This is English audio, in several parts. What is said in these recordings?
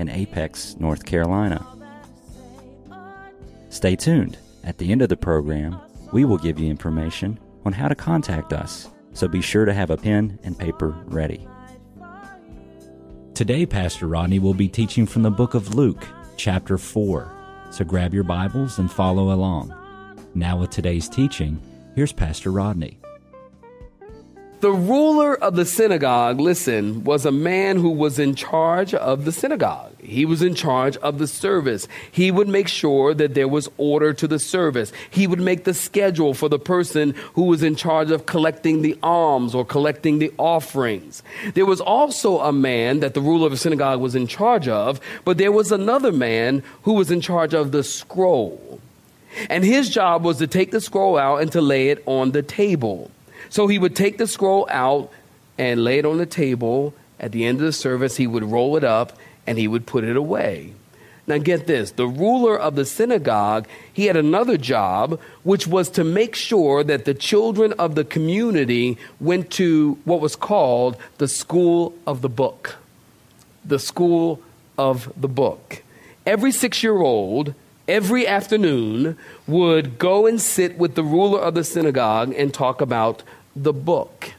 in Apex, North Carolina. Stay tuned. At the end of the program, we will give you information on how to contact us, so be sure to have a pen and paper ready. Today, Pastor Rodney will be teaching from the book of Luke, chapter 4. So grab your Bibles and follow along. Now, with today's teaching, here's Pastor Rodney. The ruler of the synagogue, listen, was a man who was in charge of the synagogue. He was in charge of the service. He would make sure that there was order to the service. He would make the schedule for the person who was in charge of collecting the alms or collecting the offerings. There was also a man that the ruler of the synagogue was in charge of, but there was another man who was in charge of the scroll. And his job was to take the scroll out and to lay it on the table. So he would take the scroll out and lay it on the table. At the end of the service, he would roll it up and he would put it away. Now, get this the ruler of the synagogue, he had another job, which was to make sure that the children of the community went to what was called the school of the book. The school of the book. Every six year old, every afternoon, would go and sit with the ruler of the synagogue and talk about the book.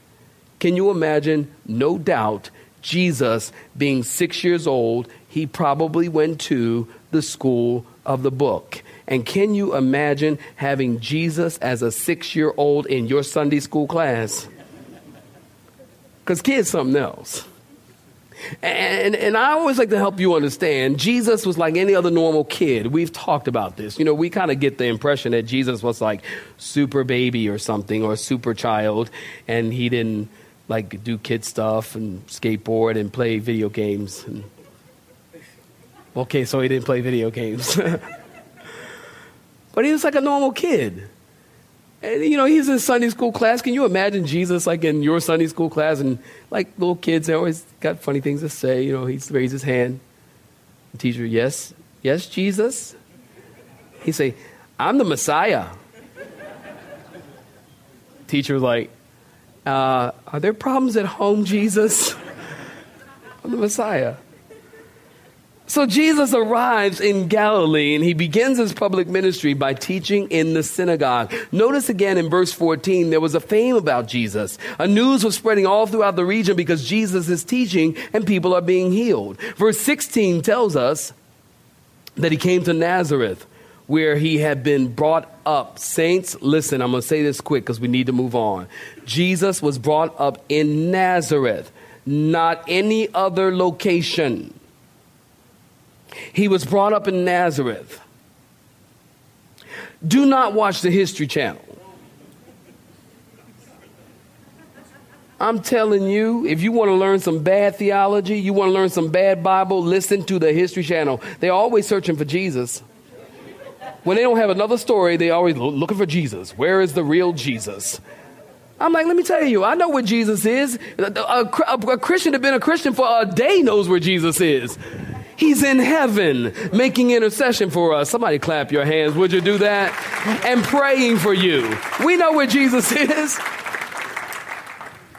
Can you imagine? No doubt, Jesus, being six years old, he probably went to the school of the book. And can you imagine having Jesus as a six year old in your Sunday school class? Because kids, something else. And, and I always like to help you understand Jesus was like any other normal kid. We've talked about this. You know, we kind of get the impression that Jesus was like super baby or something or super child, and he didn't like do kid stuff and skateboard and play video games. And, okay, so he didn't play video games. but he was like a normal kid. And, you know, he's in Sunday school class. Can you imagine Jesus like in your Sunday school class? And like little kids, they always got funny things to say. You know, he'd raise his hand. The teacher, yes, yes, Jesus. He'd say, I'm the Messiah. Teacher like, uh, Are there problems at home, Jesus? I'm the Messiah. So Jesus arrives in Galilee and he begins his public ministry by teaching in the synagogue. Notice again in verse 14, there was a fame about Jesus. A news was spreading all throughout the region because Jesus is teaching and people are being healed. Verse 16 tells us that he came to Nazareth where he had been brought up. Saints, listen, I'm going to say this quick because we need to move on. Jesus was brought up in Nazareth, not any other location. He was brought up in Nazareth. Do not watch the History Channel. I'm telling you, if you want to learn some bad theology, you want to learn some bad Bible, listen to the History Channel. They're always searching for Jesus. When they don't have another story, they always looking for Jesus. Where is the real Jesus? I'm like, let me tell you, I know where Jesus is. A, a, a Christian that's been a Christian for a day knows where Jesus is. He's in heaven making intercession for us. Somebody clap your hands. Would you do that? And praying for you. We know where Jesus is.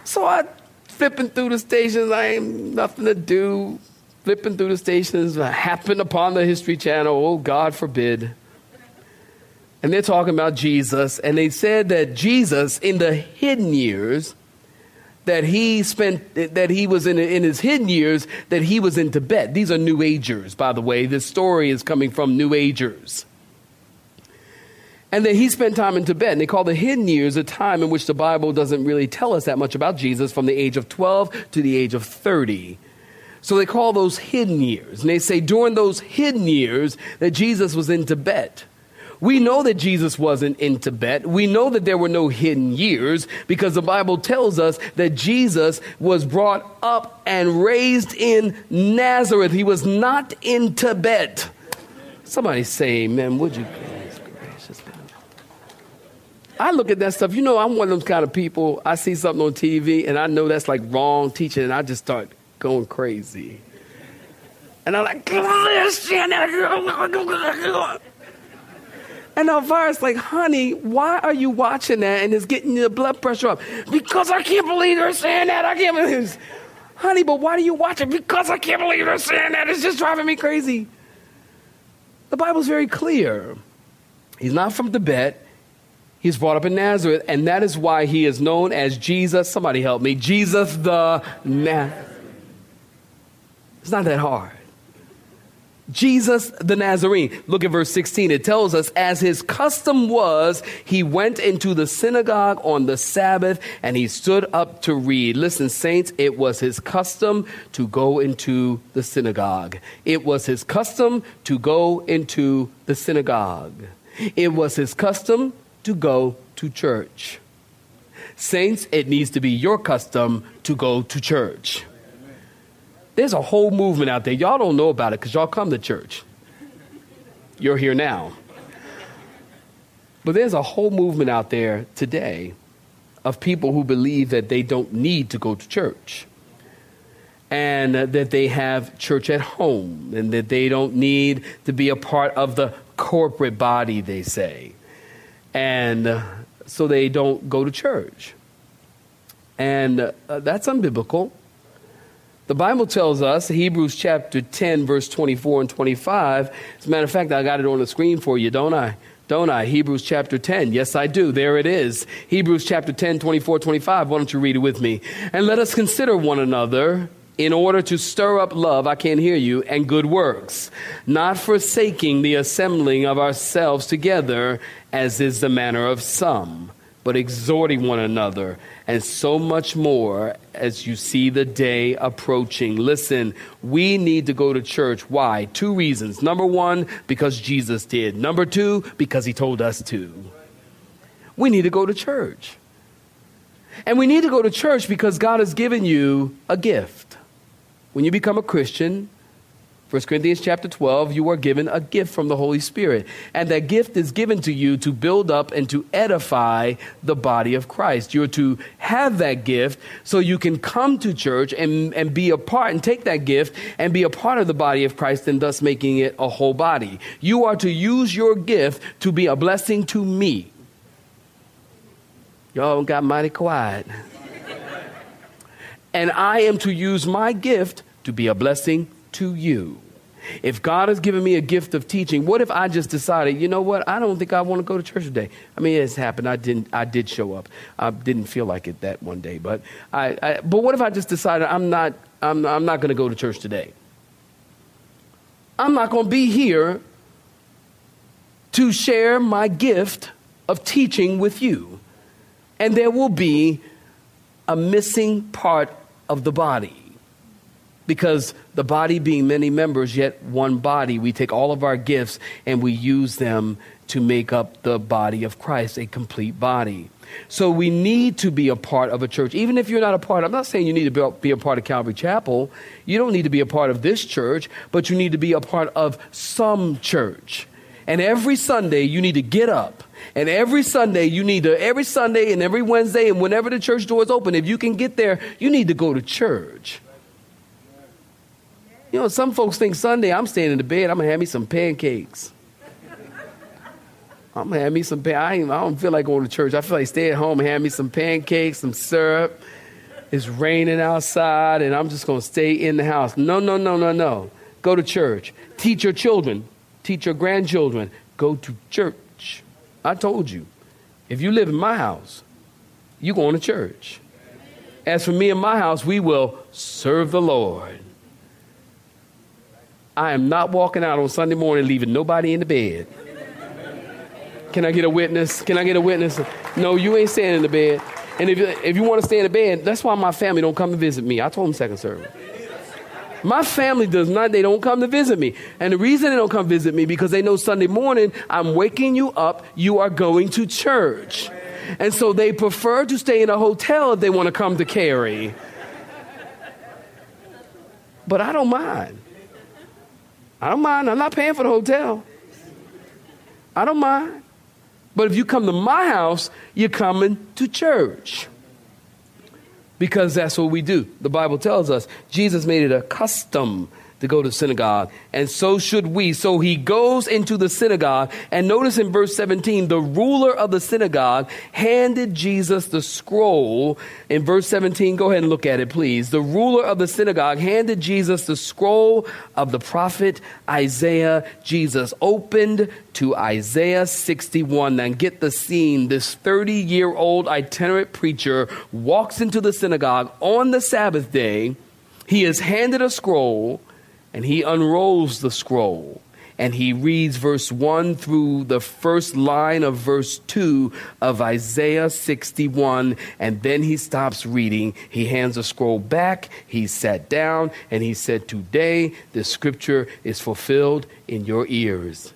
So I flipping through the stations. I ain't nothing to do. Flipping through the stations. I happen upon the History Channel. Oh, God forbid. And they're talking about Jesus. And they said that Jesus, in the hidden years, that he spent that he was in in his hidden years that he was in Tibet. These are New Agers, by the way. This story is coming from New Agers. And that he spent time in Tibet. And they call the hidden years a time in which the Bible doesn't really tell us that much about Jesus from the age of 12 to the age of 30. So they call those hidden years. And they say during those hidden years that Jesus was in Tibet We know that Jesus wasn't in Tibet. We know that there were no hidden years because the Bible tells us that Jesus was brought up and raised in Nazareth. He was not in Tibet. Somebody say amen, would you? I look at that stuff. You know, I'm one of those kind of people. I see something on TV and I know that's like wrong teaching, and I just start going crazy. And I'm like, and Elvira's like, honey, why are you watching that and it's getting your blood pressure up? Because I can't believe they're saying that. I can't believe this. Honey, but why do you watch it? Because I can't believe they're saying that. It's just driving me crazy. The Bible's very clear. He's not from Tibet. He's brought up in Nazareth, and that is why he is known as Jesus. Somebody help me. Jesus the Nazareth. It's not that hard. Jesus the Nazarene. Look at verse 16. It tells us, as his custom was, he went into the synagogue on the Sabbath and he stood up to read. Listen, saints, it was his custom to go into the synagogue. It was his custom to go into the synagogue. It was his custom to go to church. Saints, it needs to be your custom to go to church. There's a whole movement out there. Y'all don't know about it because y'all come to church. You're here now. But there's a whole movement out there today of people who believe that they don't need to go to church and that they have church at home and that they don't need to be a part of the corporate body, they say. And so they don't go to church. And uh, that's unbiblical. The Bible tells us, Hebrews chapter 10, verse 24 and 25. As a matter of fact, I got it on the screen for you, don't I? Don't I? Hebrews chapter 10. Yes, I do. There it is. Hebrews chapter 10, 24, 25. Why don't you read it with me? And let us consider one another in order to stir up love, I can't hear you, and good works, not forsaking the assembling of ourselves together, as is the manner of some, but exhorting one another and so much more as you see the day approaching. Listen, we need to go to church. Why? Two reasons. Number one, because Jesus did. Number two, because he told us to. We need to go to church. And we need to go to church because God has given you a gift. When you become a Christian, 1 Corinthians chapter 12, you are given a gift from the Holy Spirit. And that gift is given to you to build up and to edify the body of Christ. You're to have that gift so you can come to church and, and be a part and take that gift and be a part of the body of Christ and thus making it a whole body. You are to use your gift to be a blessing to me. Y'all got mighty quiet. and I am to use my gift to be a blessing to you. If God has given me a gift of teaching, what if I just decided, you know what, I don't think I want to go to church today? I mean, it's happened. I didn't. I did show up. I didn't feel like it that one day, but I. I but what if I just decided I'm not. I'm, I'm not going to go to church today. I'm not going to be here to share my gift of teaching with you, and there will be a missing part of the body because the body being many members, yet one body, we take all of our gifts and we use them to make up the body of Christ, a complete body. So we need to be a part of a church. Even if you're not a part, I'm not saying you need to be a part of Calvary Chapel. You don't need to be a part of this church, but you need to be a part of some church. And every Sunday, you need to get up. And every Sunday, you need to, every Sunday and every Wednesday, and whenever the church doors open, if you can get there, you need to go to church. You know, some folks think Sunday I'm staying in the bed, I'm gonna have me some pancakes. I'm gonna have me some pan- I, don't feel like going to church. I feel like stay at home and have me some pancakes, some syrup. It's raining outside, and I'm just gonna stay in the house. No, no, no, no, no. Go to church. Teach your children. Teach your grandchildren. Go to church. I told you. If you live in my house, you going to church. As for me and my house, we will serve the Lord. I am not walking out on Sunday morning leaving nobody in the bed. Can I get a witness? Can I get a witness? No, you ain't staying in the bed. And if, if you want to stay in the bed, that's why my family don't come to visit me. I told them second service. My family does not, they don't come to visit me. And the reason they don't come visit me because they know Sunday morning I'm waking you up, you are going to church. And so they prefer to stay in a hotel if they want to come to Cary. But I don't mind. I don't mind. I'm not paying for the hotel. I don't mind. But if you come to my house, you're coming to church. Because that's what we do. The Bible tells us Jesus made it a custom to go to synagogue, and so should we. So he goes into the synagogue, and notice in verse 17, the ruler of the synagogue handed Jesus the scroll. In verse 17, go ahead and look at it, please. The ruler of the synagogue handed Jesus the scroll of the prophet Isaiah. Jesus opened to Isaiah 61. Now get the scene. This 30 year old itinerant preacher walks into the synagogue on the Sabbath day. He is handed a scroll and he unrolls the scroll and he reads verse 1 through the first line of verse 2 of Isaiah 61, and then he stops reading. He hands the scroll back, he sat down, and he said, Today the scripture is fulfilled in your ears.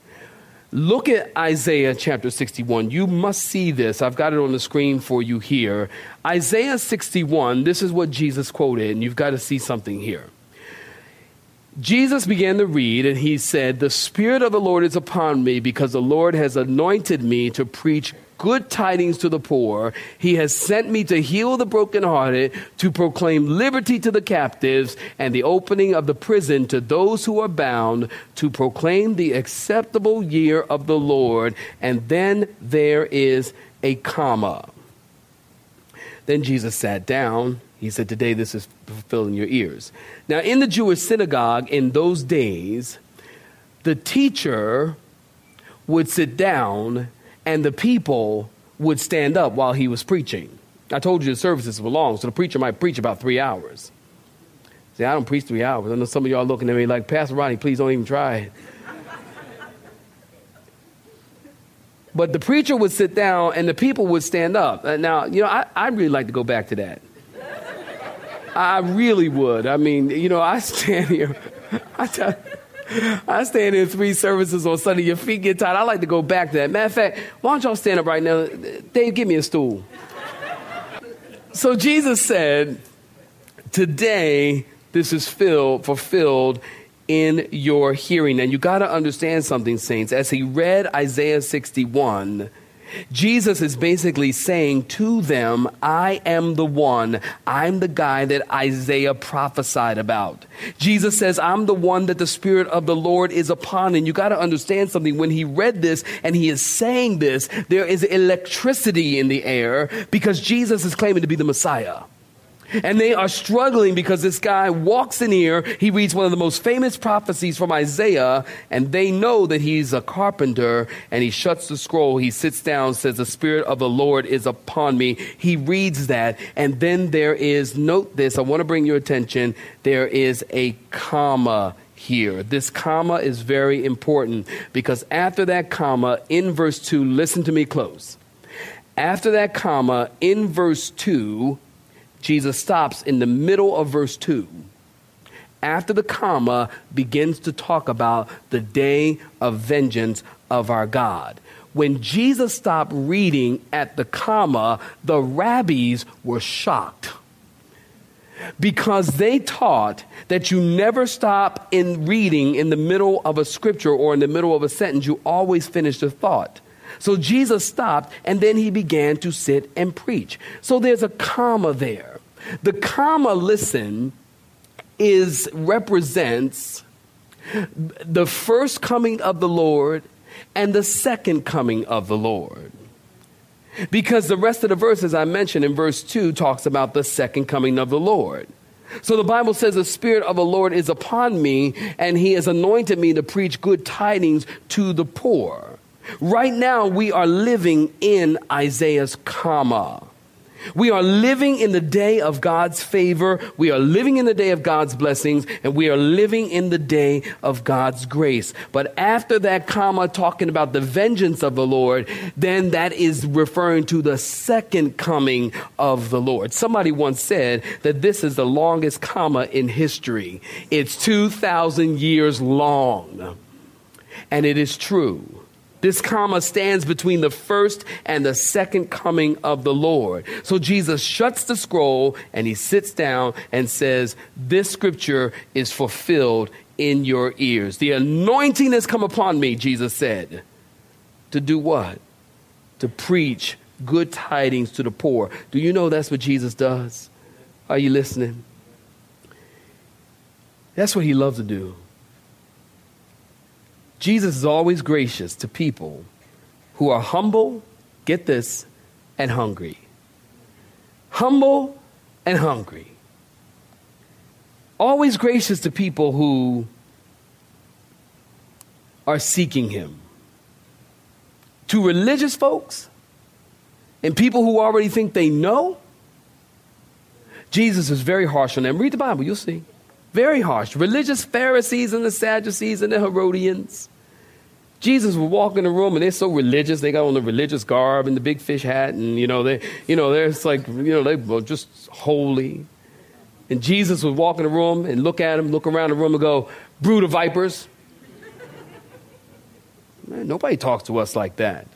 Look at Isaiah chapter 61. You must see this. I've got it on the screen for you here. Isaiah 61, this is what Jesus quoted, and you've got to see something here. Jesus began to read, and he said, The Spirit of the Lord is upon me because the Lord has anointed me to preach good tidings to the poor. He has sent me to heal the brokenhearted, to proclaim liberty to the captives, and the opening of the prison to those who are bound, to proclaim the acceptable year of the Lord. And then there is a comma. Then Jesus sat down he said, Today this is fulfilled in your ears. Now, in the Jewish synagogue in those days, the teacher would sit down and the people would stand up while he was preaching. I told you the services were long, so the preacher might preach about three hours. See, I don't preach three hours. I know some of y'all looking at me like, Pastor Ronnie, please don't even try it. but the preacher would sit down and the people would stand up. Uh, now, you know, I, I'd really like to go back to that. I really would. I mean, you know, I stand here. I, stand in three services on Sunday. Your feet get tired. I like to go back to that. Matter of fact, why don't y'all stand up right now? Dave, give me a stool. So Jesus said, Today this is filled, fulfilled in your hearing. And you got to understand something, saints. As he read Isaiah 61, Jesus is basically saying to them, I am the one. I'm the guy that Isaiah prophesied about. Jesus says, I'm the one that the Spirit of the Lord is upon. And you got to understand something. When he read this and he is saying this, there is electricity in the air because Jesus is claiming to be the Messiah. And they are struggling because this guy walks in here, he reads one of the most famous prophecies from Isaiah, and they know that he's a carpenter, and he shuts the scroll, he sits down, says, The Spirit of the Lord is upon me. He reads that, and then there is, note this, I want to bring your attention, there is a comma here. This comma is very important because after that comma, in verse 2, listen to me close. After that comma, in verse 2, Jesus stops in the middle of verse 2. After the comma, begins to talk about the day of vengeance of our God. When Jesus stopped reading at the comma, the rabbis were shocked because they taught that you never stop in reading in the middle of a scripture or in the middle of a sentence. You always finish the thought. So Jesus stopped and then he began to sit and preach. So there's a comma there. The comma listen is represents the first coming of the Lord and the second coming of the Lord. Because the rest of the verse, as I mentioned in verse 2, talks about the second coming of the Lord. So the Bible says, The Spirit of the Lord is upon me, and He has anointed me to preach good tidings to the poor. Right now, we are living in Isaiah's comma. We are living in the day of God's favor. We are living in the day of God's blessings, and we are living in the day of God's grace. But after that comma talking about the vengeance of the Lord, then that is referring to the second coming of the Lord. Somebody once said that this is the longest comma in history. It's 2,000 years long. And it is true. This comma stands between the first and the second coming of the Lord. So Jesus shuts the scroll and he sits down and says, This scripture is fulfilled in your ears. The anointing has come upon me, Jesus said. To do what? To preach good tidings to the poor. Do you know that's what Jesus does? Are you listening? That's what he loves to do. Jesus is always gracious to people who are humble, get this, and hungry. Humble and hungry. Always gracious to people who are seeking Him. To religious folks and people who already think they know, Jesus is very harsh on them. Read the Bible, you'll see. Very harsh. Religious Pharisees and the Sadducees and the Herodians. Jesus would walk in the room and they're so religious. They got on the religious garb and the big fish hat, and you know they, you know, they're like, you know, they were just holy. And Jesus would walk in the room and look at him, look around the room, and go, "Brood of vipers." Man, nobody talks to us like that.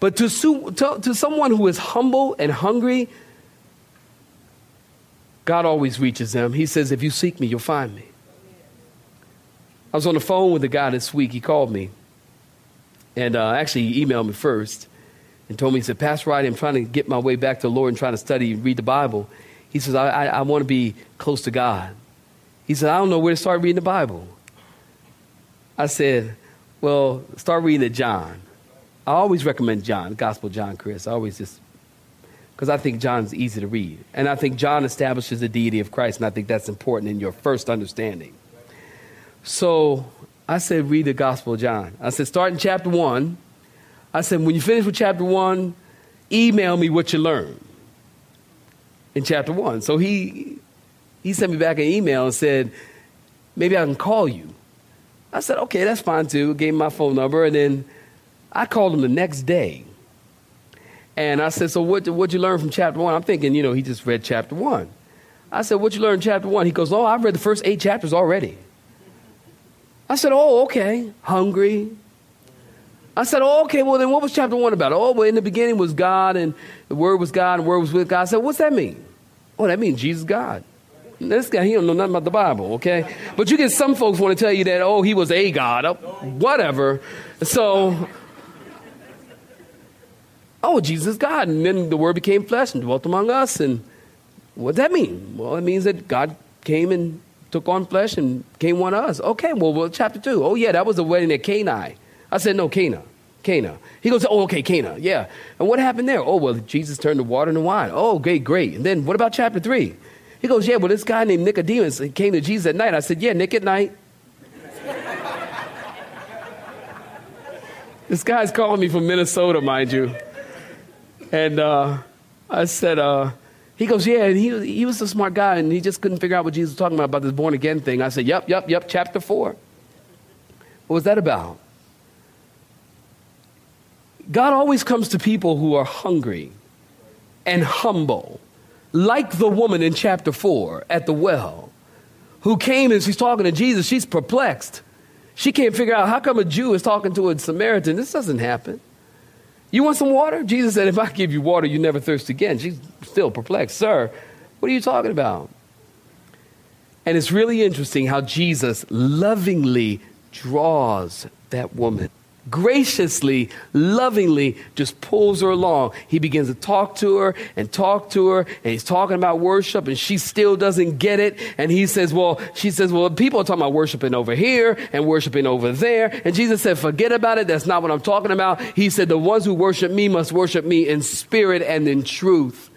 But to, to, to someone who is humble and hungry, God always reaches them. He says, If you seek me, you'll find me. I was on the phone with a guy this week. He called me. And uh, actually, he emailed me first and told me, he said, Pastor Wright, I'm trying to get my way back to the Lord and trying to study and read the Bible. He says, I, I, I want to be close to God. He said, I don't know where to start reading the Bible. I said, Well, start reading at John. I always recommend John, Gospel John Chris. I always just because I think John's easy to read. And I think John establishes the deity of Christ, and I think that's important in your first understanding. So I said, read the Gospel of John. I said, start in chapter 1. I said, when you finish with chapter 1, email me what you learned in chapter 1. So he, he sent me back an email and said, maybe I can call you. I said, okay, that's fine too. Gave him my phone number, and then I called him the next day. And I said, So what what'd you learn from chapter one? I'm thinking, you know, he just read chapter one. I said, What'd you learn in chapter one? He goes, Oh, I've read the first eight chapters already. I said, Oh, okay. Hungry. I said, Oh, okay, well then what was chapter one about? Oh, well, in the beginning was God and the word was God and the word was with God. I said, What's that mean? Oh, that means Jesus God. This guy, he don't know nothing about the Bible, okay? But you get some folks want to tell you that, oh, he was a God, oh, whatever. So oh, Jesus is God. And then the Word became flesh and dwelt among us. And what does that mean? Well, it means that God came and took on flesh and came one of us. Okay, well, well chapter 2. Oh, yeah, that was the wedding at Cana. I said, no, Cana. Cana. He goes, oh, okay, Cana. Yeah. And what happened there? Oh, well, Jesus turned the water into wine. Oh, great, great. And then what about chapter 3? He goes, yeah, well, this guy named Nicodemus came to Jesus at night. I said, yeah, Nick at night. this guy's calling me from Minnesota, mind you. And uh, I said, uh, he goes, yeah, and he, he was a smart guy, and he just couldn't figure out what Jesus was talking about, about this born again thing. I said, yep, yep, yep, chapter 4. What was that about? God always comes to people who are hungry and humble, like the woman in chapter 4 at the well, who came and she's talking to Jesus. She's perplexed. She can't figure out how come a Jew is talking to a Samaritan. This doesn't happen. You want some water? Jesus said, If I give you water, you never thirst again. She's still perplexed. Sir, what are you talking about? And it's really interesting how Jesus lovingly draws that woman graciously, lovingly just pulls her along. He begins to talk to her and talk to her, and he's talking about worship, and she still doesn't get it. And he says, Well, she says, Well, people are talking about worshiping over here and worshiping over there. And Jesus said, Forget about it. That's not what I'm talking about. He said, The ones who worship me must worship me in spirit and in truth.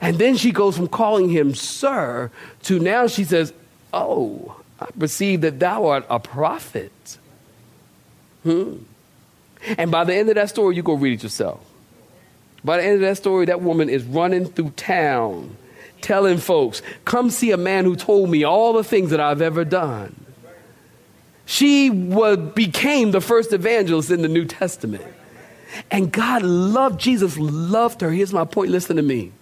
And then she goes from calling him sir to now she says, Oh, I perceive that thou art a prophet. Hmm. And by the end of that story, you go read it yourself. By the end of that story, that woman is running through town telling folks, come see a man who told me all the things that I've ever done. She was, became the first evangelist in the New Testament. And God loved, Jesus loved her. Here's my point listen to me.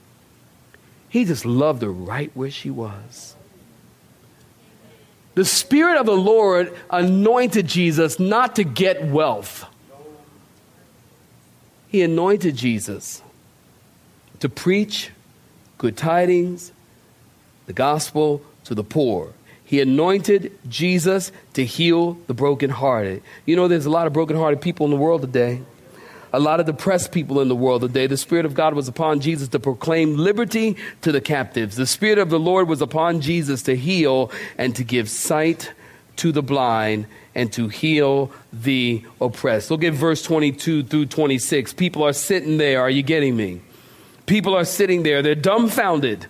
He just loved her right where she was. The Spirit of the Lord anointed Jesus not to get wealth, He anointed Jesus to preach good tidings, the gospel to the poor. He anointed Jesus to heal the brokenhearted. You know, there's a lot of brokenhearted people in the world today a lot of depressed people in the world today. The Spirit of God was upon Jesus to proclaim liberty to the captives. The Spirit of the Lord was upon Jesus to heal and to give sight to the blind and to heal the oppressed. Look at verse 22 through 26. People are sitting there. Are you getting me? People are sitting there. They're dumbfounded.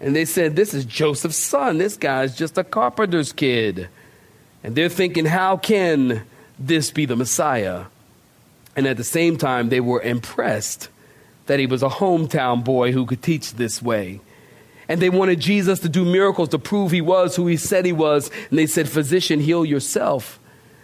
And they said, This is Joseph's son. This guy's just a carpenter's kid. And they're thinking, How can this be the Messiah? And at the same time, they were impressed that he was a hometown boy who could teach this way. And they wanted Jesus to do miracles to prove he was who he said he was. And they said, Physician, heal yourself.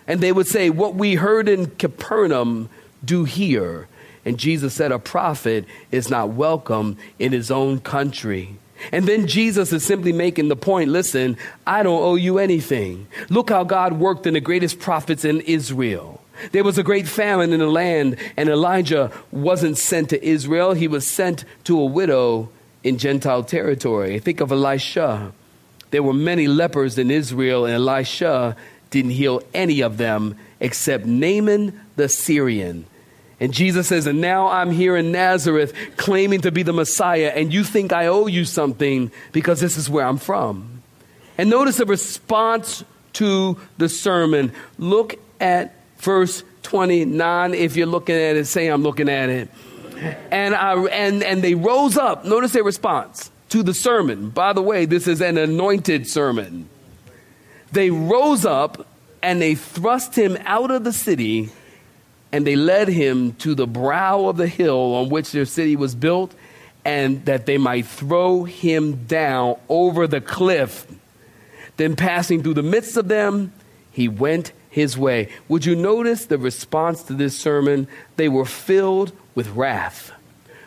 And they would say, What we heard in Capernaum, do here. And Jesus said, A prophet is not welcome in his own country. And then Jesus is simply making the point listen, I don't owe you anything. Look how God worked in the greatest prophets in Israel. There was a great famine in the land, and Elijah wasn't sent to Israel. He was sent to a widow in Gentile territory. Think of Elisha. There were many lepers in Israel, and Elisha didn't heal any of them except Naaman the Syrian. And Jesus says, And now I'm here in Nazareth claiming to be the Messiah, and you think I owe you something because this is where I'm from. And notice the response to the sermon. Look at verse 29. If you're looking at it, say, I'm looking at it. And, I, and, and they rose up. Notice their response to the sermon. By the way, this is an anointed sermon. They rose up and they thrust him out of the city and they led him to the brow of the hill on which their city was built and that they might throw him down over the cliff. Then, passing through the midst of them, he went his way. Would you notice the response to this sermon? They were filled with wrath,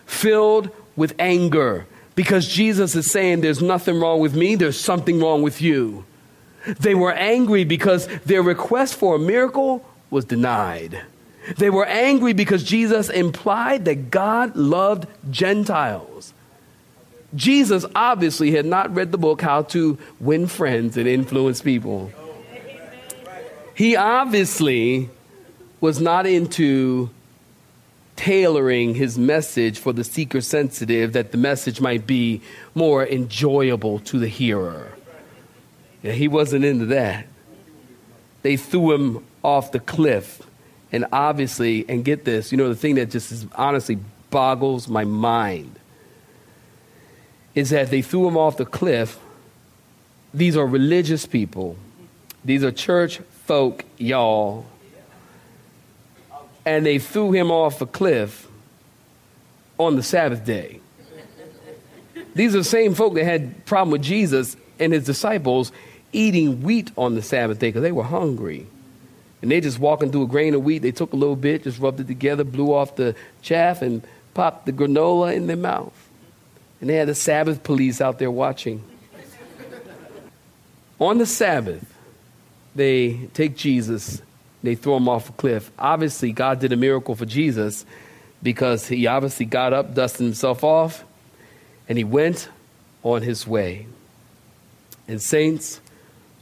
filled with anger, because Jesus is saying, There's nothing wrong with me, there's something wrong with you. They were angry because their request for a miracle was denied. They were angry because Jesus implied that God loved Gentiles. Jesus obviously had not read the book How to Win Friends and Influence People. He obviously was not into tailoring his message for the seeker sensitive that the message might be more enjoyable to the hearer. Yeah, he wasn't into that. They threw him off the cliff. And obviously, and get this, you know, the thing that just is, honestly boggles my mind is that they threw him off the cliff. These are religious people, these are church folk, y'all. And they threw him off a cliff on the Sabbath day. These are the same folk that had problem with Jesus and his disciples eating wheat on the Sabbath day because they were hungry. And they just walking through a grain of wheat. They took a little bit, just rubbed it together, blew off the chaff, and popped the granola in their mouth. And they had the Sabbath police out there watching. on the Sabbath, they take Jesus, they throw him off a cliff. Obviously, God did a miracle for Jesus because he obviously got up, dusted himself off, and he went on his way. And, saints,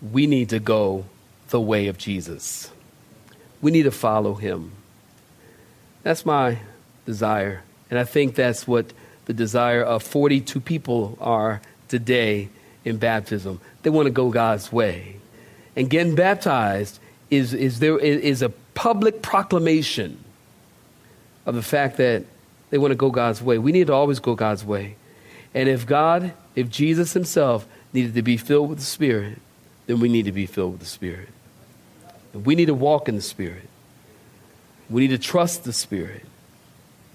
we need to go the way of Jesus. We need to follow him. That's my desire. And I think that's what the desire of 42 people are today in baptism. They want to go God's way and getting baptized is, is, there, is a public proclamation of the fact that they want to go God's way. We need to always go God's way. And if God, if Jesus himself needed to be filled with the Spirit, then we need to be filled with the Spirit. We need to walk in the Spirit. We need to trust the Spirit.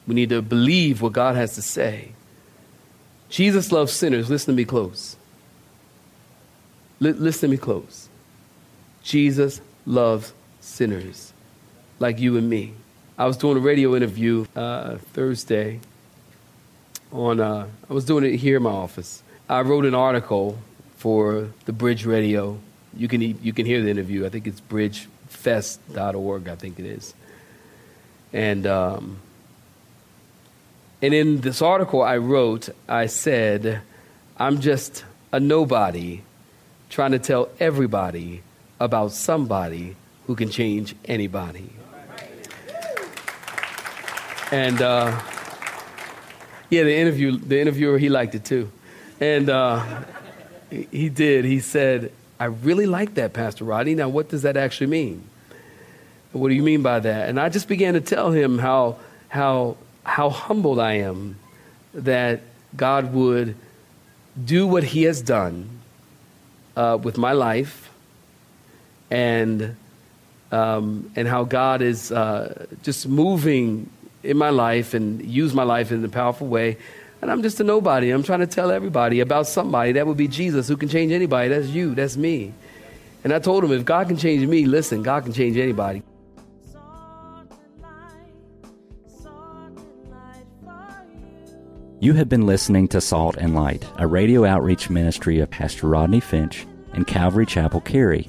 We need to believe what God has to say. Jesus loves sinners. Listen to me close. L- listen to me close. Jesus loves sinners like you and me. I was doing a radio interview uh, Thursday. On uh, I was doing it here in my office. I wrote an article for the Bridge Radio. You can you can hear the interview. I think it's bridgefest.org. I think it is. And um, and in this article I wrote, I said, I'm just a nobody trying to tell everybody about somebody who can change anybody. And uh, yeah, the interview, the interviewer, he liked it too, and uh, he did. He said, "I really like that, Pastor Rodney. Now, what does that actually mean? What do you mean by that?" And I just began to tell him how how how humbled I am that God would do what He has done uh, with my life, and um, and how God is uh, just moving in my life and use my life in a powerful way. And I'm just a nobody. I'm trying to tell everybody about somebody. That would be Jesus who can change anybody. That's you. That's me. And I told him, if God can change me, listen, God can change anybody. You have been listening to Salt and Light, a radio outreach ministry of Pastor Rodney Finch and Calvary Chapel Cary,